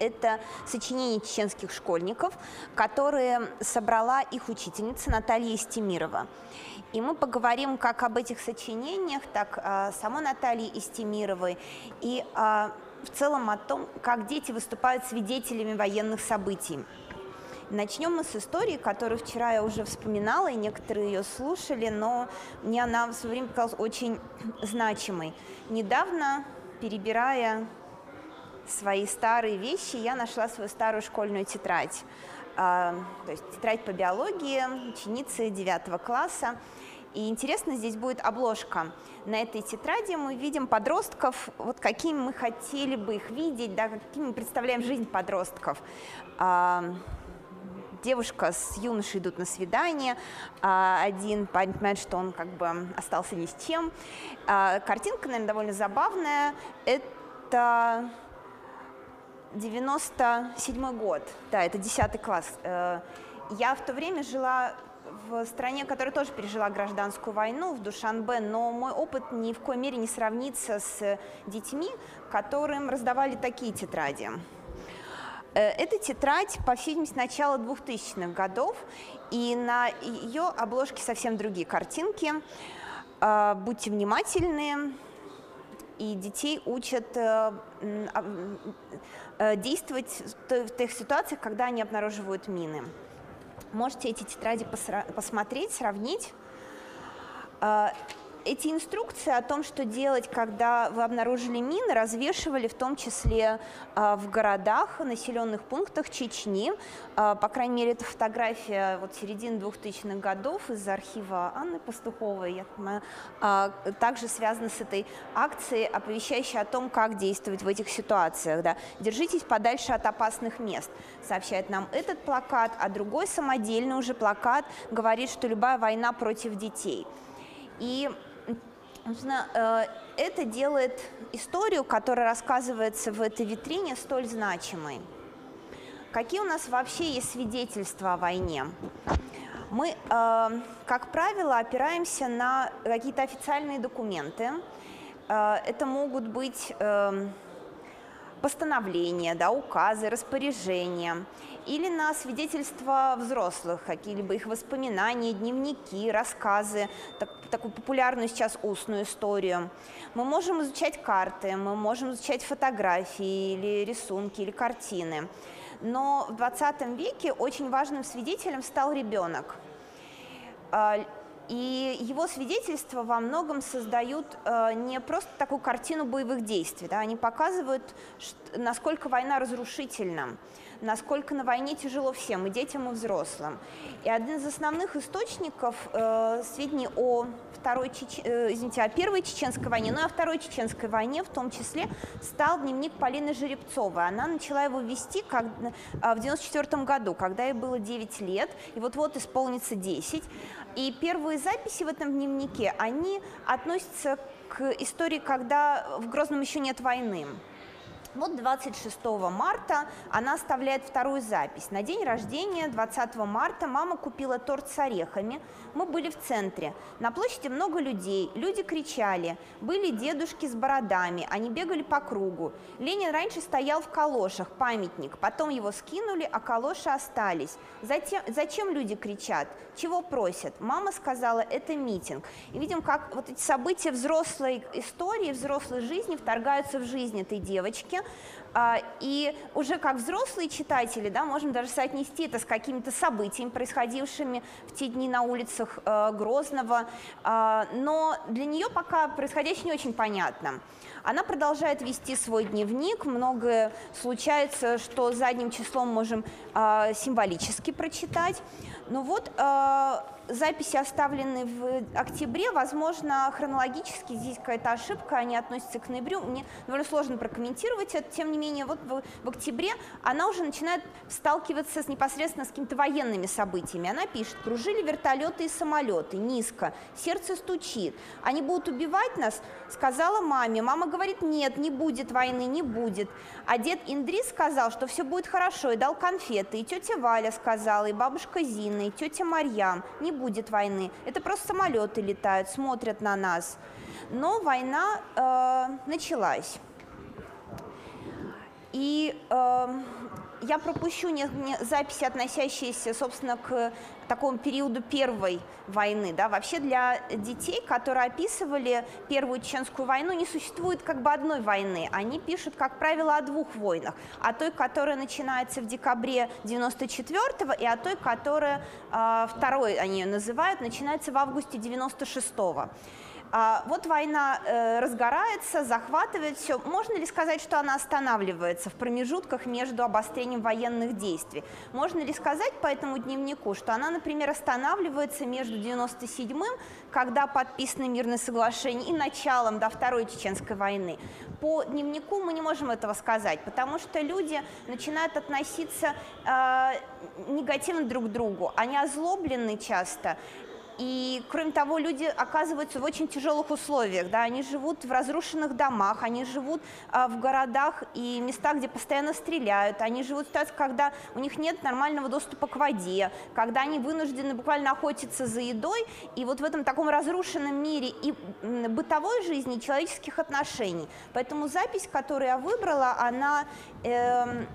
Это сочинение чеченских школьников, которые собрала их учительница Наталья Истемирова. И мы поговорим как об этих сочинениях, так о самой Натальи Истемировой и о, в целом о том, как дети выступают свидетелями военных событий. Начнем мы с истории, которую вчера я уже вспоминала, и некоторые ее слушали, но мне она в свое время показалась очень значимой. Недавно, перебирая свои старые вещи, я нашла свою старую школьную тетрадь. А, то есть тетрадь по биологии, ученицы 9 класса. И интересно, здесь будет обложка. На этой тетради мы видим подростков, вот какими мы хотели бы их видеть, да, какими мы представляем жизнь подростков. А, девушка с юношей идут на свидание, а один понимает, что он как бы остался ни с чем. Картинка, наверное, довольно забавная. Это 97 год, да, это 10 класс. Э, я в то время жила в стране, которая тоже пережила гражданскую войну, в Душанбе, но мой опыт ни в коей мере не сравнится с детьми, которым раздавали такие тетради. Э, эта тетрадь, по всей с начала 2000-х годов, и на ее обложке совсем другие картинки. Э, будьте внимательны, и детей учат э, действовать в тех ситуациях, когда они обнаруживают мины. Можете эти тетради посмотреть, сравнить эти инструкции о том, что делать, когда вы обнаружили мины, развешивали в том числе э, в городах, населенных пунктах Чечни. Э, по крайней мере, это фотография вот середины 2000-х годов из архива Анны Пастуховой, я понимаю, э, также связана с этой акцией, оповещающей о том, как действовать в этих ситуациях. Да. Держитесь подальше от опасных мест, сообщает нам этот плакат, а другой самодельный уже плакат говорит, что любая война против детей. И Собственно, э, это делает историю, которая рассказывается в этой витрине, столь значимой. Какие у нас вообще есть свидетельства о войне? Мы, э, как правило, опираемся на какие-то официальные документы. Э, это могут быть постановления, да, указы, распоряжения, или на свидетельства взрослых, какие-либо их воспоминания, дневники, рассказы, так, такую популярную сейчас устную историю. Мы можем изучать карты, мы можем изучать фотографии или рисунки, или картины. Но в 20 веке очень важным свидетелем стал ребенок. И его свидетельства во многом создают э, не просто такую картину боевых действий, да, они показывают, насколько война разрушительна, насколько на войне тяжело всем, и детям, и взрослым. И один из основных источников э, сведений о второй, Чеч... э, извините, о первой чеченской войне, но и о второй чеченской войне в том числе стал дневник Полины Жеребцовой. Она начала его вести как, э, в 94 году, когда ей было 9 лет, и вот-вот исполнится 10. И первые записи в этом дневнике, они относятся к истории, когда в Грозном еще нет войны. Вот 26 марта она оставляет вторую запись. На день рождения, 20 марта, мама купила торт с орехами. Мы были в центре. На площади много людей. Люди кричали. Были дедушки с бородами. Они бегали по кругу. Ленин раньше стоял в калошах, памятник. Потом его скинули, а калоши остались. Затем, зачем люди кричат? Чего просят? Мама сказала, это митинг. И видим, как вот эти события взрослой истории, взрослой жизни вторгаются в жизнь этой девочки. А, и уже как взрослые читатели, да, можем даже соотнести это с какими-то событиями, происходившими в те дни на улицах э, Грозного, а, но для нее пока происходящее не очень понятно. Она продолжает вести свой дневник, многое случается, что задним числом можем а, символически прочитать. Но вот записи оставлены в октябре, возможно, хронологически здесь какая-то ошибка, они относятся к ноябрю. Мне довольно сложно прокомментировать это, тем не менее, вот в, в октябре она уже начинает сталкиваться с непосредственно с какими-то военными событиями. Она пишет, кружили вертолеты и самолеты, низко, сердце стучит. Они будут убивать нас, сказала маме. Мама говорит, нет, не будет войны, не будет. А дед Индрис сказал, что все будет хорошо, и дал конфеты. И тетя Валя сказала, и бабушка Зина, и тетя Марьям, не будет войны. Это просто самолеты летают, смотрят на нас. Но война э, началась. И э, я пропущу не, не, записи, относящиеся, собственно, к такому периоду Первой войны. Да? Вообще для детей, которые описывали Первую Чеченскую войну, не существует как бы одной войны. Они пишут, как правило, о двух войнах. О той, которая начинается в декабре 94-го, и о той, которая, э, второй они ее называют, начинается в августе 96-го. А, вот война э, разгорается, захватывает все. Можно ли сказать, что она останавливается в промежутках между обострением военных действий? Можно ли сказать по этому дневнику, что она, например, останавливается между 97-м, когда подписано мирное соглашение, и началом до Второй Чеченской войны? По дневнику мы не можем этого сказать, потому что люди начинают относиться э, негативно друг к другу. Они озлоблены часто, и, кроме того, люди оказываются в очень тяжелых условиях. Да? Они живут в разрушенных домах, они живут а, в городах и местах, где постоянно стреляют. Они живут в ситуации, когда у них нет нормального доступа к воде, когда они вынуждены буквально охотиться за едой. И вот в этом таком разрушенном мире и бытовой жизни, и человеческих отношений. Поэтому запись, которую я выбрала, она... Э,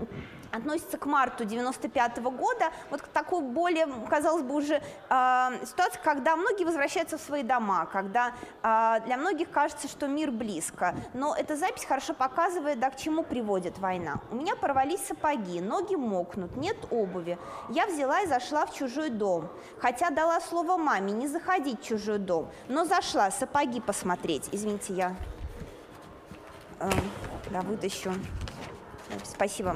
относится к марту 95 -го года, вот к такой более, казалось бы, уже э, ситуации, когда многие возвращаются в свои дома, когда э, для многих кажется, что мир близко. Но эта запись хорошо показывает, да, к чему приводит война. У меня порвались сапоги, ноги мокнут, нет обуви. Я взяла и зашла в чужой дом, хотя дала слово маме не заходить в чужой дом, но зашла сапоги посмотреть. Извините, я э, да, вытащу. Спасибо.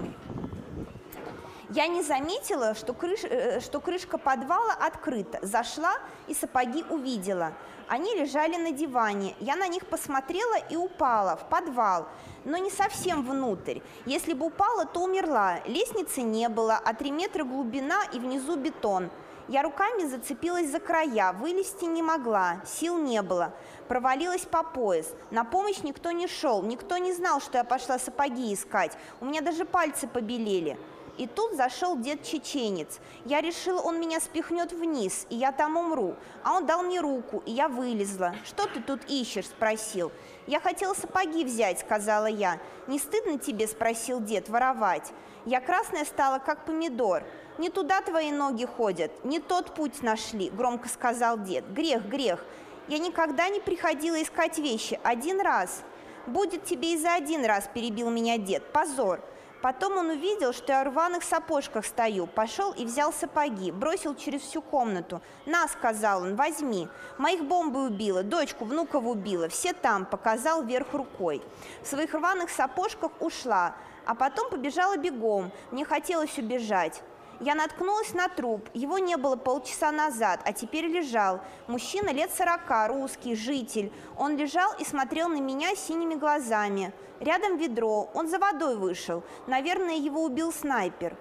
Я не заметила, что, крыш, э, что крышка подвала открыта. Зашла и сапоги увидела. Они лежали на диване. Я на них посмотрела и упала в подвал, но не совсем внутрь. Если бы упала, то умерла. Лестницы не было, а три метра глубина и внизу бетон. Я руками зацепилась за края, вылезти не могла, сил не было. Провалилась по пояс. На помощь никто не шел, никто не знал, что я пошла сапоги искать. У меня даже пальцы побелели. И тут зашел дед-чеченец. Я решила, он меня спихнет вниз, и я там умру. А он дал мне руку, и я вылезла. «Что ты тут ищешь?» – спросил. «Я хотела сапоги взять», – сказала я. «Не стыдно тебе?» – спросил дед. «Воровать». Я красная стала, как помидор. «Не туда твои ноги ходят, не тот путь нашли», – громко сказал дед. «Грех, грех. Я никогда не приходила искать вещи. Один раз». «Будет тебе и за один раз», – перебил меня дед. «Позор». Потом он увидел, что я в рваных сапожках стою, пошел и взял сапоги, бросил через всю комнату. «На», — сказал он, — «возьми. Моих бомбы убила, дочку, внуков убила, все там», — показал вверх рукой. В своих рваных сапожках ушла, а потом побежала бегом, мне хотелось убежать. Я наткнулась на труп. Его не было полчаса назад, а теперь лежал. Мужчина лет сорока, русский, житель. Он лежал и смотрел на меня синими глазами. Рядом ведро. Он за водой вышел. Наверное, его убил снайпер.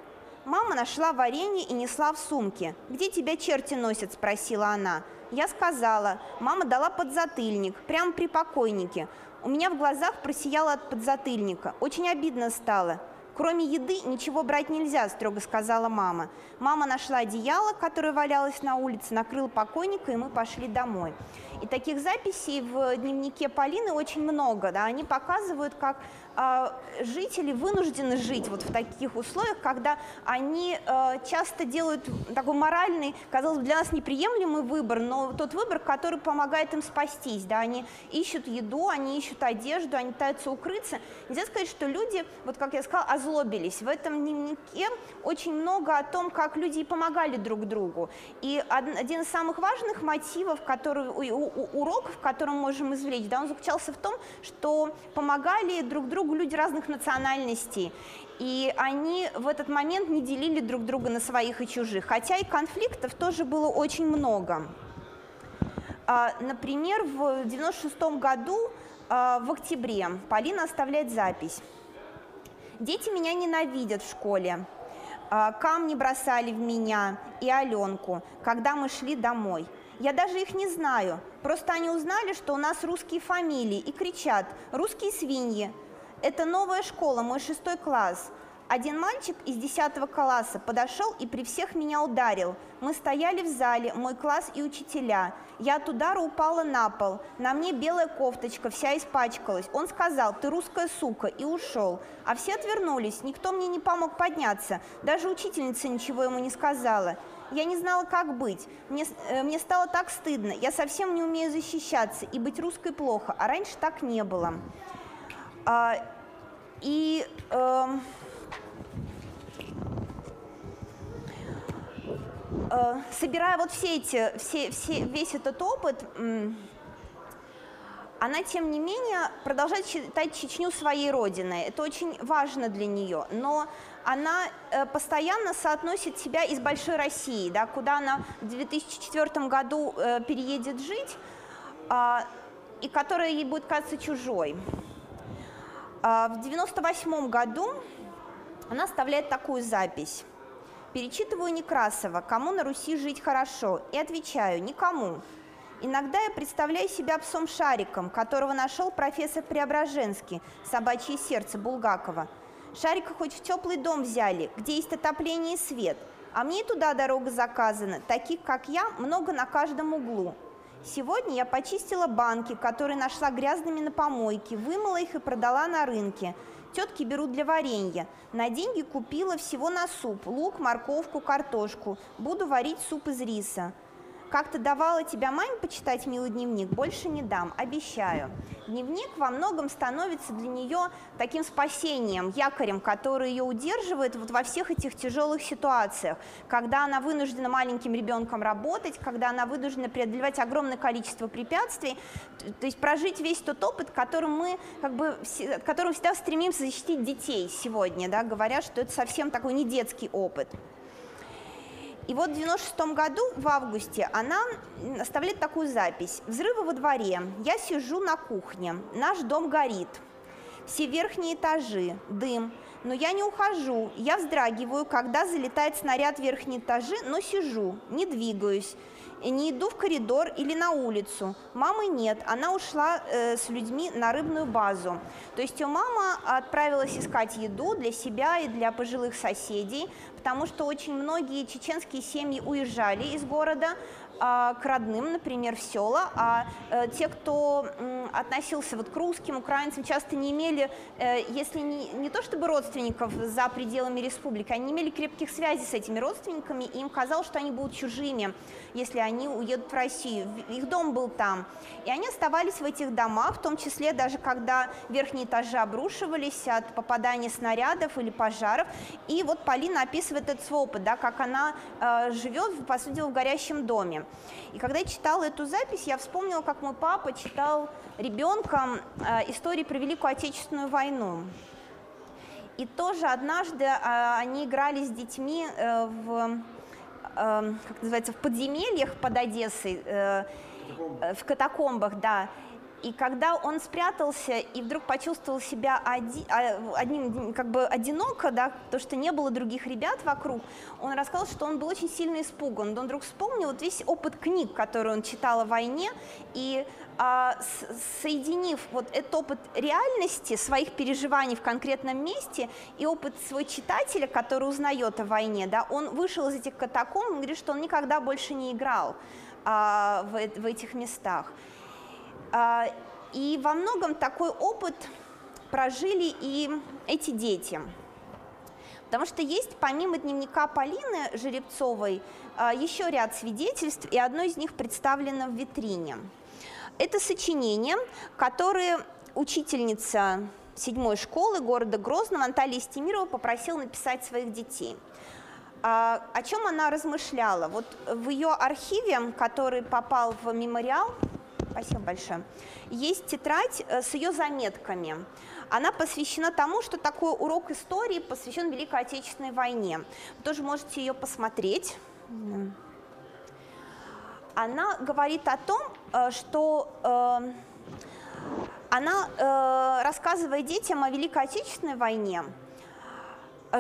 Мама нашла варенье и несла в сумке. «Где тебя черти носят?» – спросила она. Я сказала. Мама дала подзатыльник, прямо при покойнике. У меня в глазах просияло от подзатыльника. Очень обидно стало. «Кроме еды ничего брать нельзя», – строго сказала мама. Мама нашла одеяло, которое валялось на улице, накрыла покойника, и мы пошли домой. И таких записей в дневнике Полины очень много. Да? Они показывают, как жители вынуждены жить вот в таких условиях, когда они э, часто делают такой моральный, казалось бы, для нас неприемлемый выбор, но тот выбор, который помогает им спастись. Да? Они ищут еду, они ищут одежду, они пытаются укрыться. Нельзя сказать, что люди, вот как я сказала, озлобились. В этом дневнике очень много о том, как люди помогали друг другу. И один из самых важных мотивов, который, уроков, который мы можем извлечь, да, он заключался в том, что помогали друг другу люди разных национальностей. И они в этот момент не делили друг друга на своих и чужих. Хотя и конфликтов тоже было очень много. А, например, в 96 году, а, в октябре, Полина оставляет запись. «Дети меня ненавидят в школе. А, камни бросали в меня и Аленку, когда мы шли домой. Я даже их не знаю. Просто они узнали, что у нас русские фамилии и кричат «русские свиньи». Это новая школа, мой шестой класс. Один мальчик из 10 класса подошел и при всех меня ударил. Мы стояли в зале, мой класс и учителя. Я от удара упала на пол. На мне белая кофточка, вся испачкалась. Он сказал, ты русская сука, и ушел. А все отвернулись, никто мне не помог подняться. Даже учительница ничего ему не сказала. Я не знала, как быть. Мне, э, мне стало так стыдно. Я совсем не умею защищаться, и быть русской плохо. А раньше так не было. А, и... Э, Э, собирая вот все эти, все, все, весь этот опыт, она, тем не менее, продолжает считать Чечню своей родиной. Это очень важно для нее. Но она э, постоянно соотносит себя из большой России, да, куда она в 2004 году э, переедет жить, а, и которая ей будет казаться чужой. А, в 1998 году она оставляет такую запись. Перечитываю Некрасова «Кому на Руси жить хорошо?» и отвечаю «Никому». Иногда я представляю себя псом-шариком, которого нашел профессор Преображенский, собачье сердце Булгакова. Шарика хоть в теплый дом взяли, где есть отопление и свет, а мне туда дорога заказана, таких, как я, много на каждом углу. Сегодня я почистила банки, которые нашла грязными на помойке, вымыла их и продала на рынке – Тетки берут для варенья. На деньги купила всего на суп. Лук, морковку, картошку. Буду варить суп из риса. Как-то давала тебя маме почитать милый дневник, больше не дам, обещаю. Дневник во многом становится для нее таким спасением, якорем, который ее удерживает вот во всех этих тяжелых ситуациях, когда она вынуждена маленьким ребенком работать, когда она вынуждена преодолевать огромное количество препятствий, то есть прожить весь тот опыт, которым мы как бы, которым всегда стремимся защитить детей сегодня, да, говоря, что это совсем такой не детский опыт. И вот в 96 году, в августе, она оставляет такую запись. «Взрывы во дворе. Я сижу на кухне. Наш дом горит. Все верхние этажи. Дым. Но я не ухожу. Я вздрагиваю, когда залетает снаряд в верхние этажи, но сижу, не двигаюсь не иду в коридор или на улицу. Мамы нет, она ушла э, с людьми на рыбную базу. То есть ее мама отправилась искать еду для себя и для пожилых соседей, потому что очень многие чеченские семьи уезжали из города, к родным, например, в села, а э, те, кто относился вот к русским, украинцам, часто не имели, э, если не, не то чтобы родственников за пределами республики, они имели крепких связей с этими родственниками, и им казалось, что они будут чужими, если они уедут в Россию. Их дом был там. И они оставались в этих домах, в том числе даже когда верхние этажи обрушивались от попадания снарядов или пожаров. И вот Полина описывает этот свой опыт, да, как она э, живет, по сути, в горящем доме. И когда я читала эту запись, я вспомнила, как мой папа читал ребенком э, истории про Великую Отечественную войну. И тоже однажды э, они играли с детьми э, в, как называется, в подземельях под Одессой, в катакомбах, да. И когда он спрятался и вдруг почувствовал себя один, а, одним, как бы одиноко, да, то, что не было других ребят вокруг, он рассказал, что он был очень сильно испуган. Он вдруг вспомнил вот весь опыт книг, которые он читал о войне, и а, соединив вот этот опыт реальности, своих переживаний в конкретном месте и опыт свой читателя, который узнает о войне, да, он вышел из этих катакомб, он говорит, что он никогда больше не играл а, в, в этих местах. А, и во многом такой опыт прожили и эти дети. Потому что есть помимо дневника Полины Жеребцовой а, еще ряд свидетельств, и одно из них представлено в витрине. Это сочинение, которое учительница седьмой школы города Грозного Анталия Стемирова попросила написать своих детей. А, о чем она размышляла? Вот в ее архиве, который попал в мемориал, Спасибо большое. Есть тетрадь э, с ее заметками. Она посвящена тому, что такой урок истории посвящен Великой Отечественной войне. Вы тоже можете ее посмотреть. Она говорит о том, э, что э, она, рассказывая детям о Великой Отечественной войне,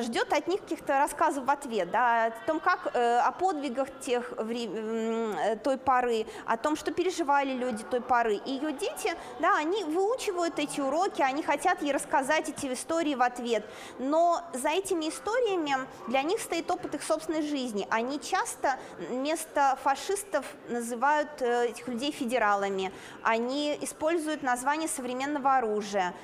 ждет от них каких-то рассказов в ответ, да, о том, как, э, о подвигах тех, э, той поры, о том, что переживали люди той поры. И ее дети, да, они выучивают эти уроки, они хотят ей рассказать эти истории в ответ. Но за этими историями для них стоит опыт их собственной жизни. Они часто вместо фашистов называют э, этих людей федералами, они используют название современного оружия.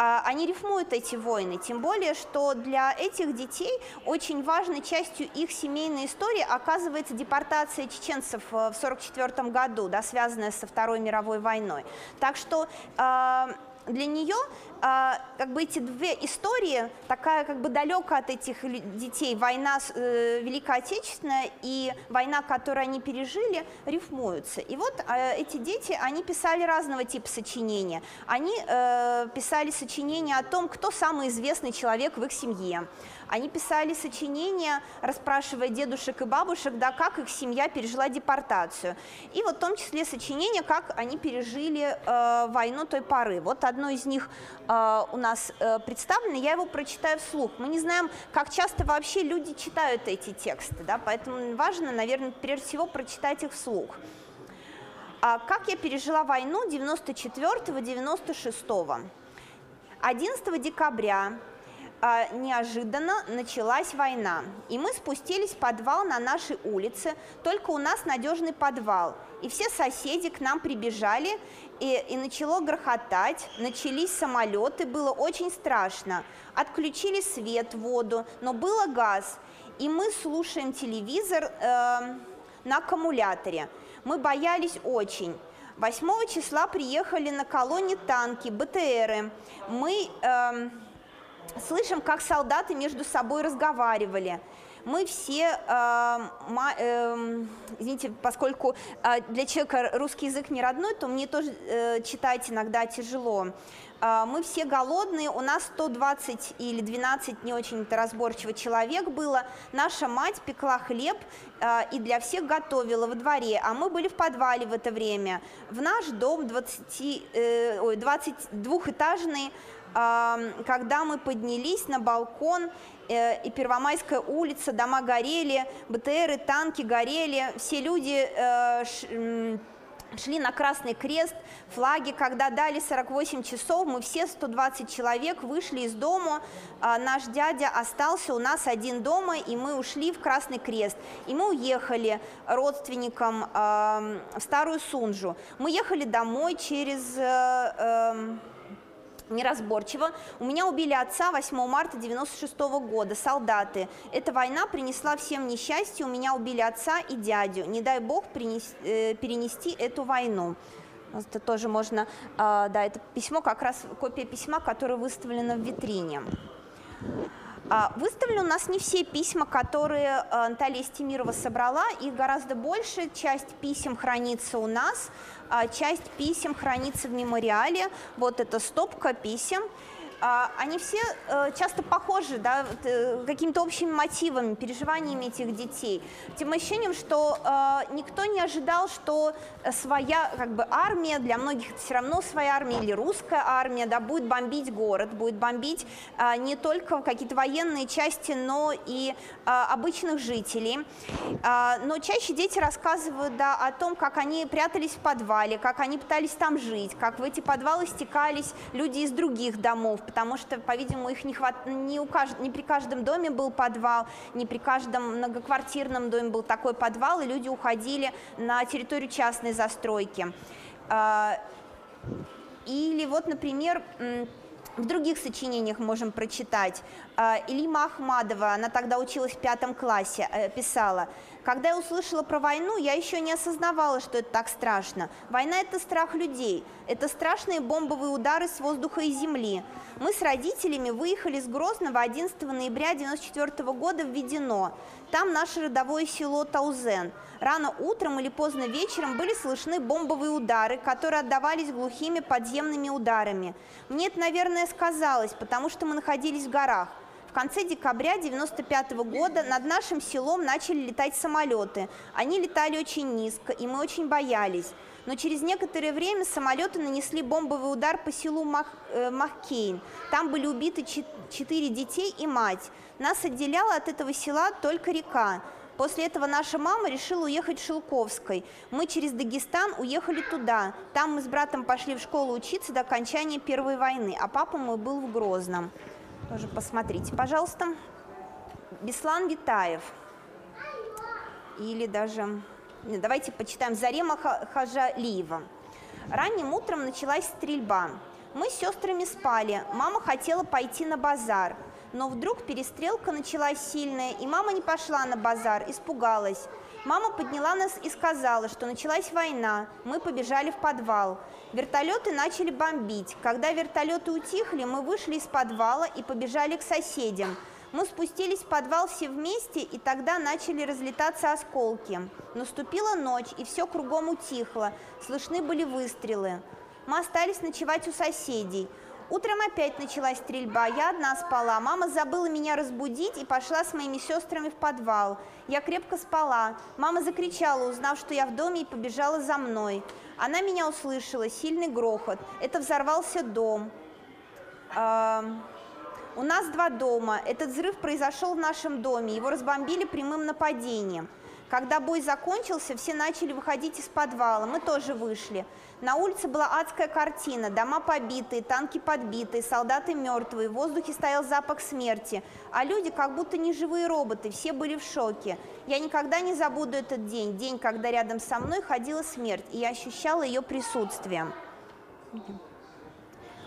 А, они рифмуют эти войны, тем более, что для этих детей очень важной частью их семейной истории оказывается депортация чеченцев э, в 1944 году, да, связанная со Второй мировой войной. Так что а, для нее как бы эти две истории, такая как бы далекая от этих детей, война э, Великая и война, которую они пережили, рифмуются. И вот э, эти дети, они писали разного типа сочинения. Они э, писали сочинения о том, кто самый известный человек в их семье. Они писали сочинения, расспрашивая дедушек и бабушек, да, как их семья пережила депортацию. И вот в том числе сочинения, как они пережили э, войну той поры. Вот одно из них у нас э, представлено, я его прочитаю вслух. Мы не знаем, как часто вообще люди читают эти тексты, да, поэтому важно, наверное, прежде всего прочитать их вслух. А как я пережила войну 94-96? 11 декабря неожиданно началась война, и мы спустились в подвал на нашей улице, только у нас надежный подвал, и все соседи к нам прибежали, и, и начало грохотать, начались самолеты, было очень страшно, отключили свет, воду, но было газ, и мы слушаем телевизор э, на аккумуляторе, мы боялись очень. 8 числа приехали на колонне танки, БТРы, мы... Э, слышим, как солдаты между собой разговаривали. Мы все, э, ма, э, извините, поскольку э, для человека русский язык не родной, то мне тоже э, читать иногда тяжело. Э, мы все голодные, у нас 120 или 12 не очень разборчиво человек было. Наша мать пекла хлеб э, и для всех готовила во дворе, а мы были в подвале в это время. В наш дом 20, э, ой, 22-этажный когда мы поднялись на балкон, э, и Первомайская улица, дома горели, БТРы, танки горели, все люди э, шли на Красный Крест, флаги, когда дали 48 часов, мы все 120 человек вышли из дома, а, наш дядя остался у нас один дома, и мы ушли в Красный Крест. И мы уехали родственникам в Старую Сунжу. Мы ехали домой через э, эм, неразборчиво. У меня убили отца 8 марта 96 -го года, солдаты. Эта война принесла всем несчастье, у меня убили отца и дядю. Не дай бог принес, э, перенести эту войну. Это тоже можно, э, да, это письмо, как раз копия письма, которое выставлено в витрине. А, выставлены у нас не все письма, которые э, Наталья Стемирова собрала, их гораздо больше. Часть писем хранится у нас, а часть писем хранится в мемориале. Вот это стопка писем. А, они все э, часто похожи да, э, какими-то общими мотивами, переживаниями этих детей. Тем ощущением, что э, никто не ожидал, что своя как бы, армия, для многих это все равно своя армия или русская армия, да, будет бомбить город, будет бомбить не только какие-то военные части, но и обычных жителей. Но чаще дети рассказывают да, о том, как они прятались в подвале, как они пытались там жить, как в эти подвалы стекались люди из других домов, потому что, по-видимому, их не, хват... не, у кажд... не при каждом доме был подвал, не при каждом многоквартирном доме был такой подвал, и люди уходили на территорию частной застройки. А, или вот, например, в других сочинениях можем прочитать. А, Илима Ахмадова, она тогда училась в пятом классе, э, писала, «Когда я услышала про войну, я еще не осознавала, что это так страшно. Война – это страх людей, это страшные бомбовые удары с воздуха и земли. Мы с родителями выехали с Грозного 11 ноября 1994 года в Ведено. Там наше родовое село Таузен. Рано утром или поздно вечером были слышны бомбовые удары, которые отдавались глухими подземными ударами. Мне это, наверное, сказалось, потому что мы находились в горах. В конце декабря 95 года над нашим селом начали летать самолеты. Они летали очень низко, и мы очень боялись. Но через некоторое время самолеты нанесли бомбовый удар по селу Мах, э, Махкейн. Там были убиты четыре детей и мать. Нас отделяла от этого села только река. После этого наша мама решила уехать в Шелковской. Мы через Дагестан уехали туда. Там мы с братом пошли в школу учиться до окончания Первой войны, а папа мой был в Грозном. Тоже посмотрите, пожалуйста. Беслан Витаев. Или даже... Давайте почитаем Зарема Хажалиева. Ранним утром началась стрельба. Мы с сестрами спали. Мама хотела пойти на базар – но вдруг перестрелка началась сильная, и мама не пошла на базар, испугалась. Мама подняла нас и сказала, что началась война. Мы побежали в подвал. Вертолеты начали бомбить. Когда вертолеты утихли, мы вышли из подвала и побежали к соседям. Мы спустились в подвал все вместе, и тогда начали разлетаться осколки. Наступила ночь, и все кругом утихло. Слышны были выстрелы. Мы остались ночевать у соседей. Утром опять началась стрельба, я одна спала. Мама забыла меня разбудить и пошла с моими сестрами в подвал. Я крепко спала. Мама закричала, узнав, что я в доме, и побежала за мной. Она меня услышала, сильный грохот. Это взорвался дом. У нас два дома. Этот взрыв произошел в нашем доме. Его разбомбили прямым нападением. Когда бой закончился, все начали выходить из подвала. Мы тоже вышли. На улице была адская картина, дома побитые, танки подбитые, солдаты мертвые, в воздухе стоял запах смерти, а люди как будто неживые роботы, все были в шоке. Я никогда не забуду этот день, день, когда рядом со мной ходила смерть, и я ощущала ее присутствие.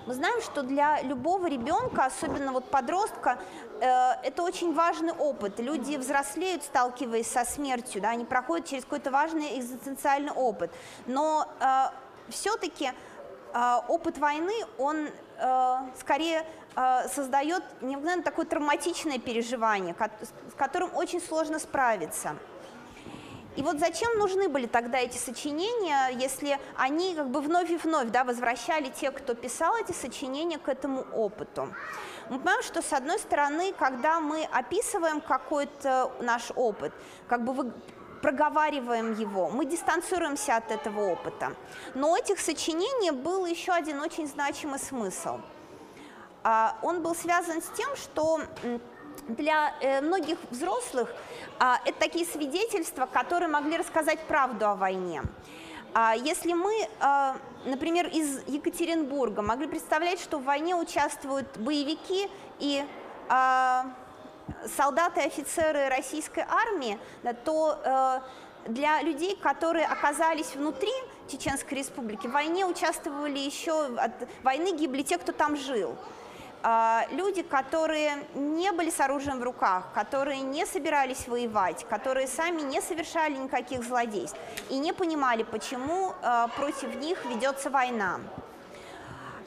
Мы знаем, что для любого ребенка, особенно вот подростка, э, это очень важный опыт. Люди взрослеют, сталкиваясь со смертью, да, они проходят через какой-то важный экзистенциальный опыт. Но э, все-таки э, опыт войны, он скорее создает необыкновенно такое травматичное переживание, с которым очень сложно справиться. И вот зачем нужны были тогда эти сочинения, если они как бы вновь и вновь да, возвращали те, кто писал эти сочинения, к этому опыту? Мы понимаем, что с одной стороны, когда мы описываем какой-то наш опыт, как бы вы проговариваем его, мы дистанцируемся от этого опыта. Но у этих сочинений был еще один очень значимый смысл. А, он был связан с тем, что для э, многих взрослых а, это такие свидетельства, которые могли рассказать правду о войне. А, если мы, а, например, из Екатеринбурга могли представлять, что в войне участвуют боевики и солдаты и офицеры российской армии, то э, для людей, которые оказались внутри Чеченской республики, в войне участвовали еще, от войны гибли те, кто там жил. Э, люди, которые не были с оружием в руках, которые не собирались воевать, которые сами не совершали никаких злодейств и не понимали, почему э, против них ведется война.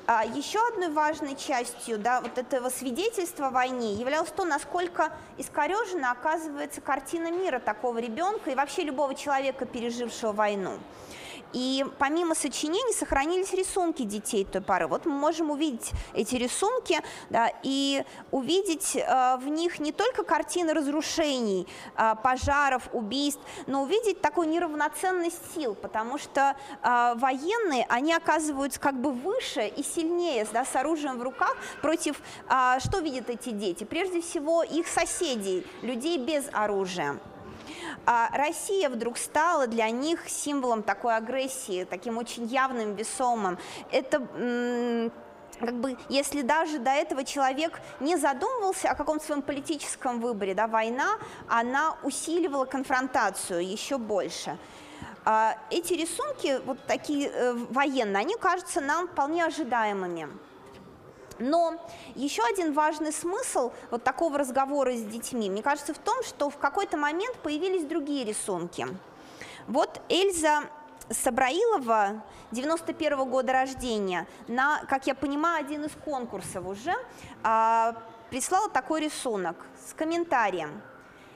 А еще одной важной частью да, вот этого свидетельства о войне являлось то, насколько искорежена оказывается картина мира такого ребенка и вообще любого человека, пережившего войну. И помимо сочинений сохранились рисунки детей той поры. Вот мы можем увидеть эти рисунки да, и увидеть э, в них не только картины разрушений, э, пожаров, убийств, но увидеть такую неравноценность сил, потому что э, военные, они оказываются как бы выше и сильнее, да, с оружием в руках против, э, что видят эти дети? Прежде всего их соседей, людей без оружия. А Россия вдруг стала для них символом такой агрессии, таким очень явным, весомым. Это как бы, если даже до этого человек не задумывался о каком-то своем политическом выборе, да, война, она усиливала конфронтацию еще больше. А эти рисунки, вот такие э, военные, они кажутся нам вполне ожидаемыми. Но еще один важный смысл вот такого разговора с детьми, мне кажется, в том, что в какой-то момент появились другие рисунки. Вот Эльза Сабраилова, 91 -го года рождения, на, как я понимаю, один из конкурсов уже, а, прислала такой рисунок с комментарием –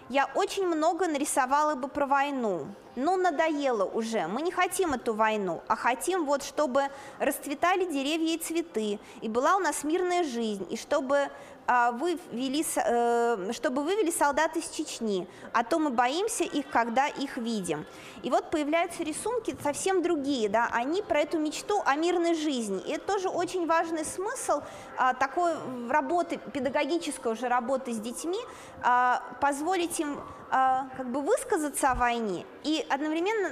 я очень много нарисовала бы про войну, но надоело уже. Мы не хотим эту войну, а хотим вот, чтобы расцветали деревья и цветы, и была у нас мирная жизнь, и чтобы а, вывели, э, чтобы вывели солдат из Чечни, а то мы боимся их, когда их видим. И вот появляются рисунки совсем другие, да, они про эту мечту о мирной жизни. И это тоже очень важный смысл а, такой работы, педагогической уже работы с детьми, а, позволить им как бы высказаться о войне и одновременно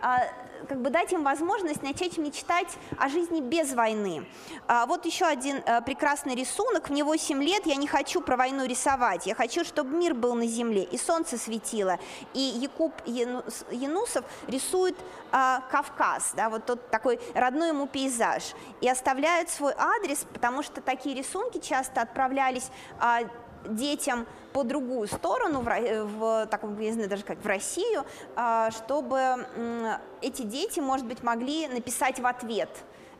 а, как бы дать им возможность начать мечтать о жизни без войны. А, вот еще один а, прекрасный рисунок. Мне 8 лет, я не хочу про войну рисовать. Я хочу, чтобы мир был на земле, и солнце светило. И Якуб Янусов рисует а, Кавказ, да, вот тот такой родной ему пейзаж. И оставляет свой адрес, потому что такие рисунки часто отправлялись а, детям по другую сторону, в, в таком, я знаю, даже как в Россию, а, чтобы эти дети, может быть, могли написать в ответ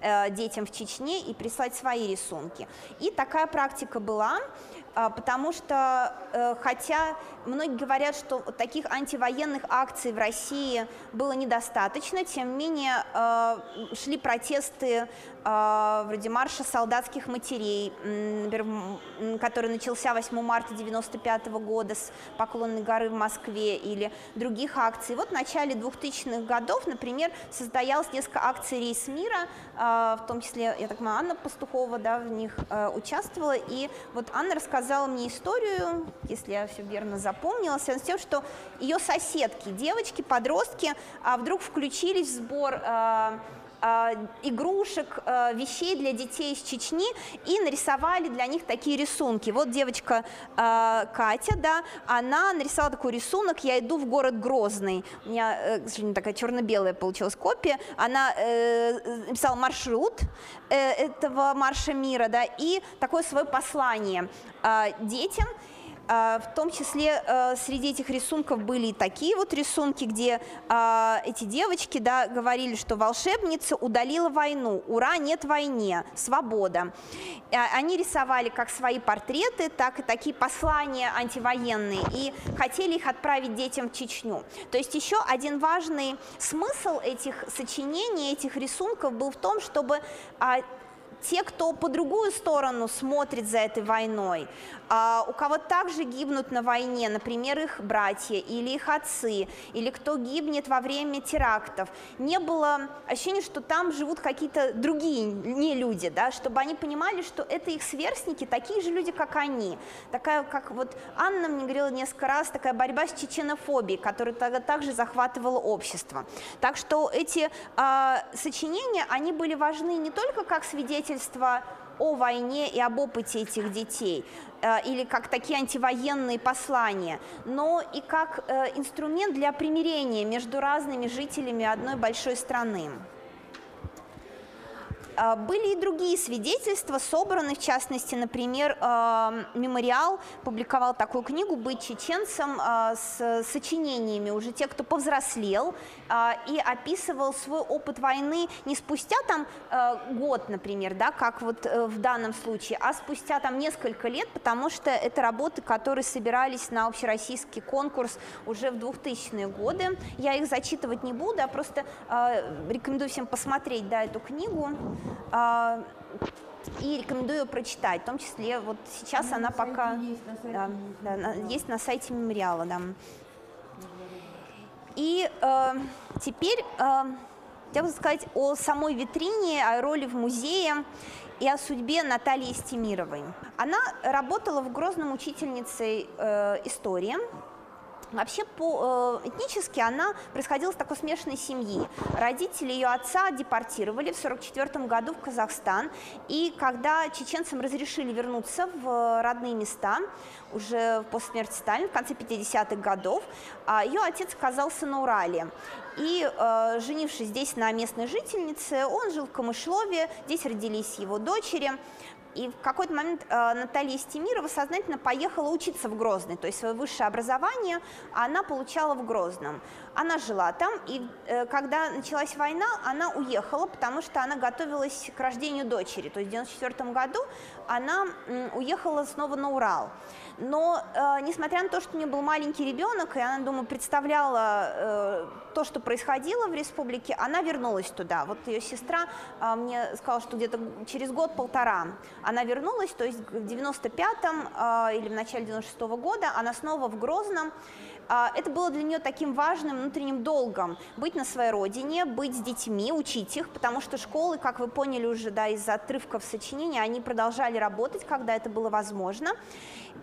э, детям в Чечне и прислать свои рисунки. И такая практика была. А, потому что, э, хотя многие говорят, что таких антивоенных акций в России было недостаточно, тем не менее э, шли протесты э, вроде марша солдатских матерей, который начался 8 марта 1995 года с Поклонной горы в Москве или других акций. Вот в начале 2000-х годов, например, состоялось несколько акций «Рейс мира», в том числе, я так понимаю, Анна Пастухова да, в них участвовала, и вот Анна рассказала, мне историю, если я все верно запомнила, связанную с тем, что ее соседки, девочки, подростки, а, вдруг включились в сбор игрушек, вещей для детей из Чечни и нарисовали для них такие рисунки. Вот девочка Катя, да, она нарисовала такой рисунок «Я иду в город Грозный». У меня, э, к сожалению, такая черно-белая получилась копия. Она э, написала маршрут э, этого марша мира, да, и такое свое послание – а, детям. А, в том числе а, среди этих рисунков были и такие вот рисунки, где эти девочки да, говорили, что волшебница удалила войну, ура, нет войне, свобода. Они рисовали как свои портреты, так и такие послания антивоенные и хотели их отправить детям в Чечню. То есть еще один важный смысл этих сочинений, этих рисунков был в том, чтобы те, кто по другую сторону смотрит за этой войной, а у кого также гибнут на войне, например, их братья или их отцы, или кто гибнет во время терактов, не было ощущения, что там живут какие-то другие не люди, да, чтобы они понимали, что это их сверстники, такие же люди, как они. Такая, как вот Анна мне говорила несколько раз, такая борьба с чеченофобией, которая тогда также захватывала общество. Так что эти э, сочинения, они были важны не только как свидетельство о войне и об опыте этих детей, или как такие антивоенные послания, но и как э, инструмент для примирения между разными жителями одной большой страны. А, были и другие свидетельства, собраны, в частности, например, а, «Мемориал» публиковал такую книгу «Быть чеченцем» а, с сочинениями уже те, кто повзрослел, и описывал свой опыт войны не спустя там год, например, да, как вот э, в данном случае, а спустя там несколько лет, потому что это работы, которые собирались на общероссийский конкурс уже в 2000-е годы. Я их зачитывать не буду, а просто рекомендую всем посмотреть да, эту книгу. А, и рекомендую прочитать, в том числе вот сейчас ну, она пока есть на сайте, да, да, на, есть на сайте мемориала, да. И э, теперь э, я буду сказать о самой витрине, о роли в музее и о судьбе Натальи Стемировой. Она работала в Грозном учительницей э, истории, Вообще, по, э, этнически она происходила из такой смешанной семьи. Родители ее отца депортировали в 1944 году в Казахстан, и когда чеченцам разрешили вернуться в родные места, уже после смерти Сталина, в конце 50-х годов, э, ее отец оказался на Урале. И, э, женившись здесь на местной жительнице, он жил в Камышлове, здесь родились его дочери. И в какой-то момент э, Наталья Стемирова сознательно поехала учиться в Грозный, то есть свое высшее образование она получала в Грозном. Она жила там, и э, когда началась война, она уехала, потому что она готовилась к рождению дочери. То есть в 1994 году она э, уехала снова на Урал. Но, э, несмотря на то, что у нее был маленький ребенок, и она, думаю, представляла э, то, что происходило в республике, она вернулась туда. Вот ее сестра э, мне сказала, что где-то через год-полтора она вернулась, то есть в 95-м э, или в начале 96-го года она снова в Грозном, это было для нее таким важным внутренним долгом – быть на своей родине, быть с детьми, учить их, потому что школы, как вы поняли уже да, из отрывков сочинения, они продолжали работать, когда это было возможно.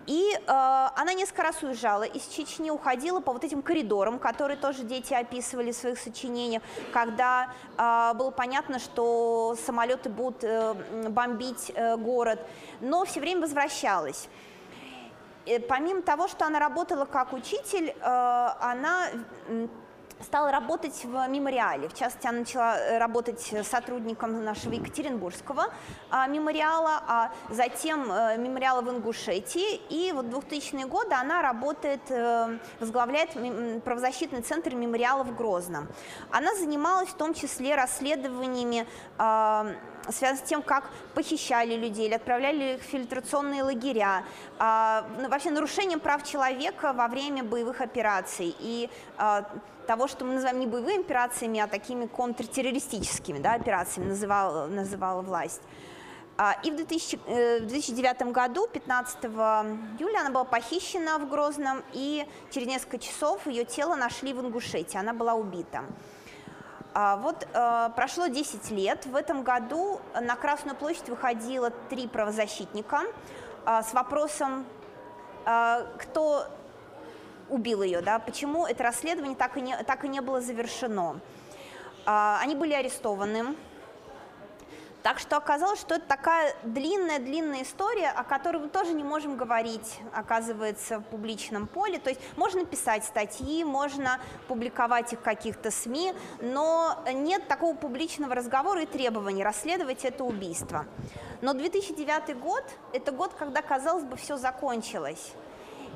И э, она несколько раз уезжала из Чечни, уходила по вот этим коридорам, которые тоже дети описывали в своих сочинениях, когда э, было понятно, что самолеты будут э, бомбить э, город, но все время возвращалась. Э, помимо того, что она работала как учитель, э, она стала работать в мемориале. В частности, она начала э, работать сотрудником нашего Екатеринбургского а, мемориала, а затем а, мемориала в Ингушетии. И вот в 2000-е годы она работает, а, возглавляет правозащитный центр мемориала в Грозном. Она занималась в том числе расследованиями а, связан с тем, как похищали людей или отправляли их в фильтрационные лагеря, а, вообще нарушением прав человека во время боевых операций. И а, того, что мы называем не боевыми операциями, а такими контртеррористическими да, операциями, называла, называла власть. А, и в, 2000, э, в 2009 году, 15 июля, она была похищена в Грозном, и через несколько часов ее тело нашли в Ингушетии, она была убита. А, вот э, прошло 10 лет, в этом году на Красную площадь выходило три правозащитника а, с вопросом, кто убил ее, да, почему это расследование так и не, так и не было завершено. А, они были арестованы, так что оказалось, что это такая длинная-длинная история, о которой мы тоже не можем говорить, оказывается, в публичном поле. То есть можно писать статьи, можно публиковать их в каких-то СМИ, но нет такого публичного разговора и требований расследовать это убийство. Но 2009 год – это год, когда, казалось бы, все закончилось.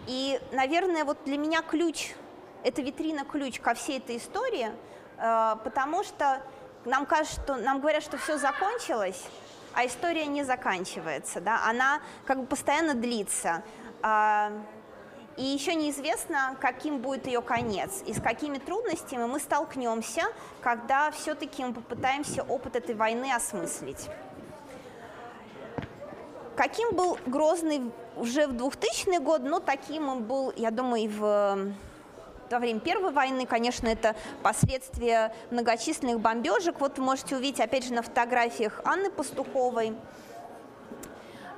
И, наверное, вот для меня ключ, это витрина-ключ ко всей этой истории, э, потому что нам кажется, что нам говорят, что все закончилось, а история не заканчивается, да, она как бы постоянно длится. А, и еще неизвестно, каким будет ее конец и с какими трудностями мы столкнемся, когда все-таки мы попытаемся опыт этой войны осмыслить. Каким был Грозный уже в 2000 год, но таким он был, я думаю, и в во время Первой войны, конечно, это последствия многочисленных бомбежек. Вот вы можете увидеть, опять же, на фотографиях Анны Пастуховой,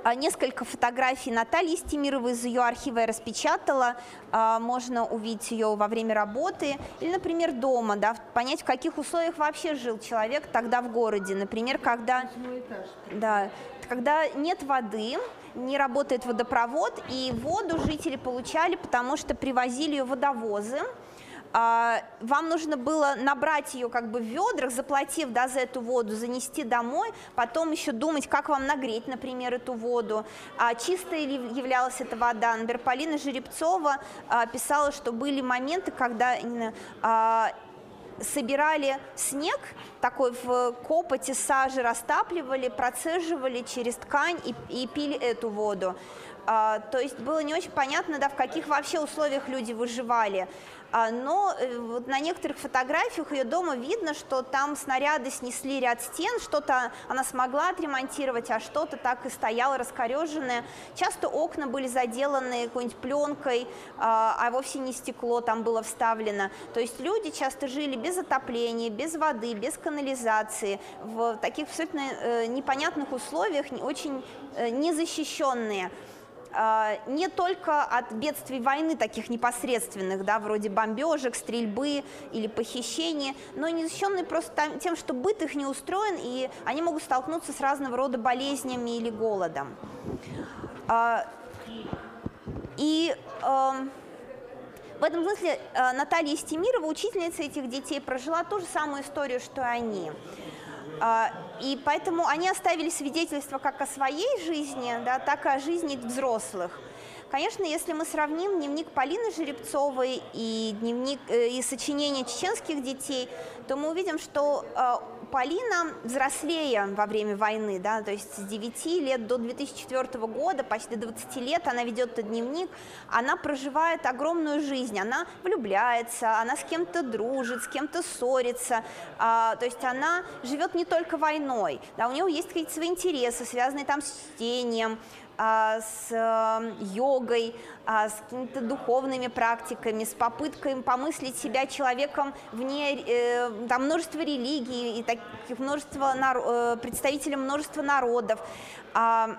а, несколько фотографий Натальи Стимировой из ее архива я распечатала. А, можно увидеть ее во время работы. Или, например, дома, да, понять, в каких условиях вообще жил человек тогда в городе. Например, когда, да, когда нет воды, не работает водопровод, и воду жители получали, потому что привозили ее водовозы. А, вам нужно было набрать ее как бы в ведрах, заплатив да, за эту воду, занести домой, потом еще думать, как вам нагреть, например, эту воду. А чистой ли являлась эта вода? Например, Полина Жеребцова а, писала, что были моменты, когда а, собирали снег, такой в копоте сажи растапливали, процеживали через ткань и, и пили эту воду. А, то есть было не очень понятно, да, в каких вообще условиях люди выживали. А, но э, вот на некоторых фотографиях ее дома видно, что там снаряды снесли ряд стен, что-то она смогла отремонтировать, а что-то так и стояло раскореженное. Часто окна были заделаны какой-нибудь пленкой, а, а вовсе не стекло там было вставлено. То есть люди часто жили без отопления, без воды, без канализации, в таких абсолютно э, непонятных условиях, очень э, незащищенные. А, не только от бедствий войны, таких непосредственных, да, вроде бомбежек, стрельбы или похищения, но и незащищенные просто тем, что быт их не устроен, и они могут столкнуться с разного рода болезнями или голодом. А, и эм, в этом смысле э, Наталья Стемирова, учительница этих детей, прожила ту же самую историю, что и они. А, и поэтому они оставили свидетельство как о своей жизни, да, так и о жизни взрослых. Конечно, если мы сравним дневник Полины Жеребцовой и, дневник, э, и сочинения чеченских детей, то мы увидим, что э, Полина взрослее во время войны, да, то есть с 9 лет до 2004 года, почти 20 лет она ведет этот дневник, она проживает огромную жизнь, она влюбляется, она с кем-то дружит, с кем-то ссорится, а, то есть она живет не только войной, да, у нее есть какие-то свои интересы, связанные там с чтением, а, с э, йогой, а, с какими-то духовными практиками, с попыткой помыслить себя человеком вне, э, там множество религий и таких множество э, представителей множества народов. А,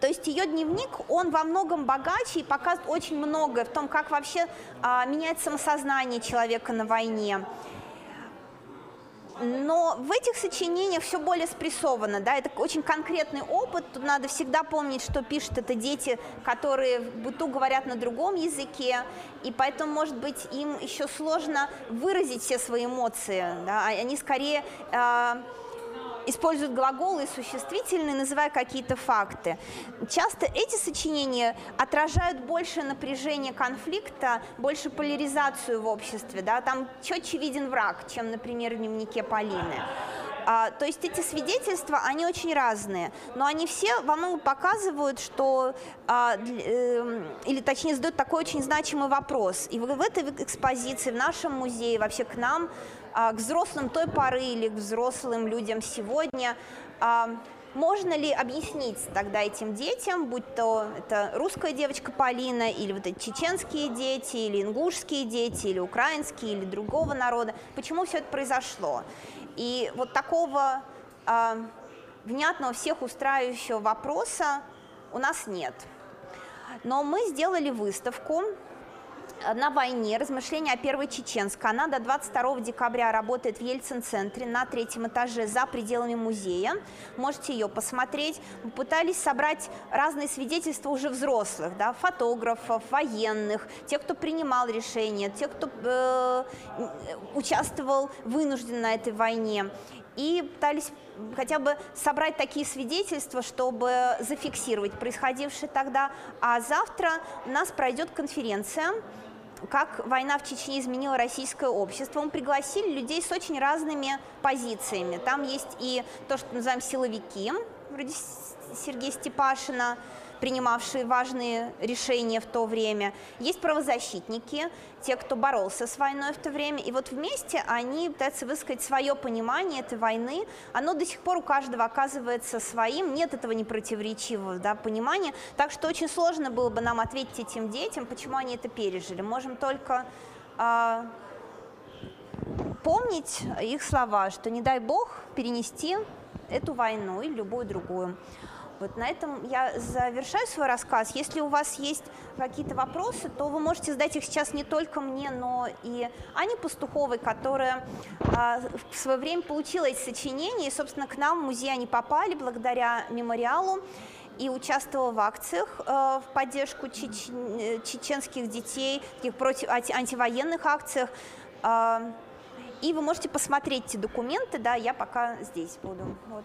то есть ее дневник, он во многом богаче и показывает очень многое в том, как вообще меняется самосознание человека на войне. Но в этих сочинениях все более спрессовано, да, это очень конкретный опыт, тут надо всегда помнить, что пишут это дети, которые в быту говорят на другом языке, и поэтому, может быть, им еще сложно выразить все свои эмоции, да, они скорее... Э, используют глаголы и существительные, называя какие-то факты. Часто эти сочинения отражают больше напряжение конфликта, больше поляризацию в обществе, да, там четче виден враг, чем, например, в дневнике Полины. А, то есть эти свидетельства, они очень разные, но они все во многом показывают, что, а, э, или точнее задают такой очень значимый вопрос. И в, в этой экспозиции, в нашем музее, вообще к нам к взрослым той поры или к взрослым людям сегодня. А, можно ли объяснить тогда этим детям, будь то это русская девочка Полина, или вот эти чеченские дети, или ингушские дети, или украинские, или другого народа, почему все это произошло? И вот такого э, внятного всех устраивающего вопроса у нас нет. Но мы сделали выставку на войне, размышления о первой чеченской. Она до 22 декабря работает в Ельцин-центре на третьем этаже за пределами музея. Можете ее посмотреть. Мы пытались собрать разные свидетельства уже взрослых, да, фотографов, военных, тех, кто принимал решения, тех, кто э, участвовал вынужденно на этой войне и пытались хотя бы собрать такие свидетельства, чтобы зафиксировать происходившее тогда. А завтра у нас пройдет конференция как война в Чечне изменила российское общество. Мы пригласили людей с очень разными позициями. Там есть и то, что называем силовики, вроде Сергея Степашина, принимавшие важные решения в то время. Есть правозащитники, те, кто боролся с войной в то время. И вот вместе они пытаются высказать свое понимание этой войны. Оно до сих пор у каждого оказывается своим. Нет этого непротиворечивого да, понимания. Так что очень сложно было бы нам ответить этим детям, почему они это пережили. Можем только э, помнить их слова, что не дай бог перенести эту войну или любую другую. Вот на этом я завершаю свой рассказ. Если у вас есть какие-то вопросы, то вы можете задать их сейчас не только мне, но и Ане Пастуховой, которая а, в свое время получила эти сочинения, и, собственно, к нам в музей они попали благодаря мемориалу и участвовала в акциях э, в поддержку чеч... чеченских детей, таких против антивоенных акциях. Э, и вы можете посмотреть эти документы, да, я пока здесь буду. Вот.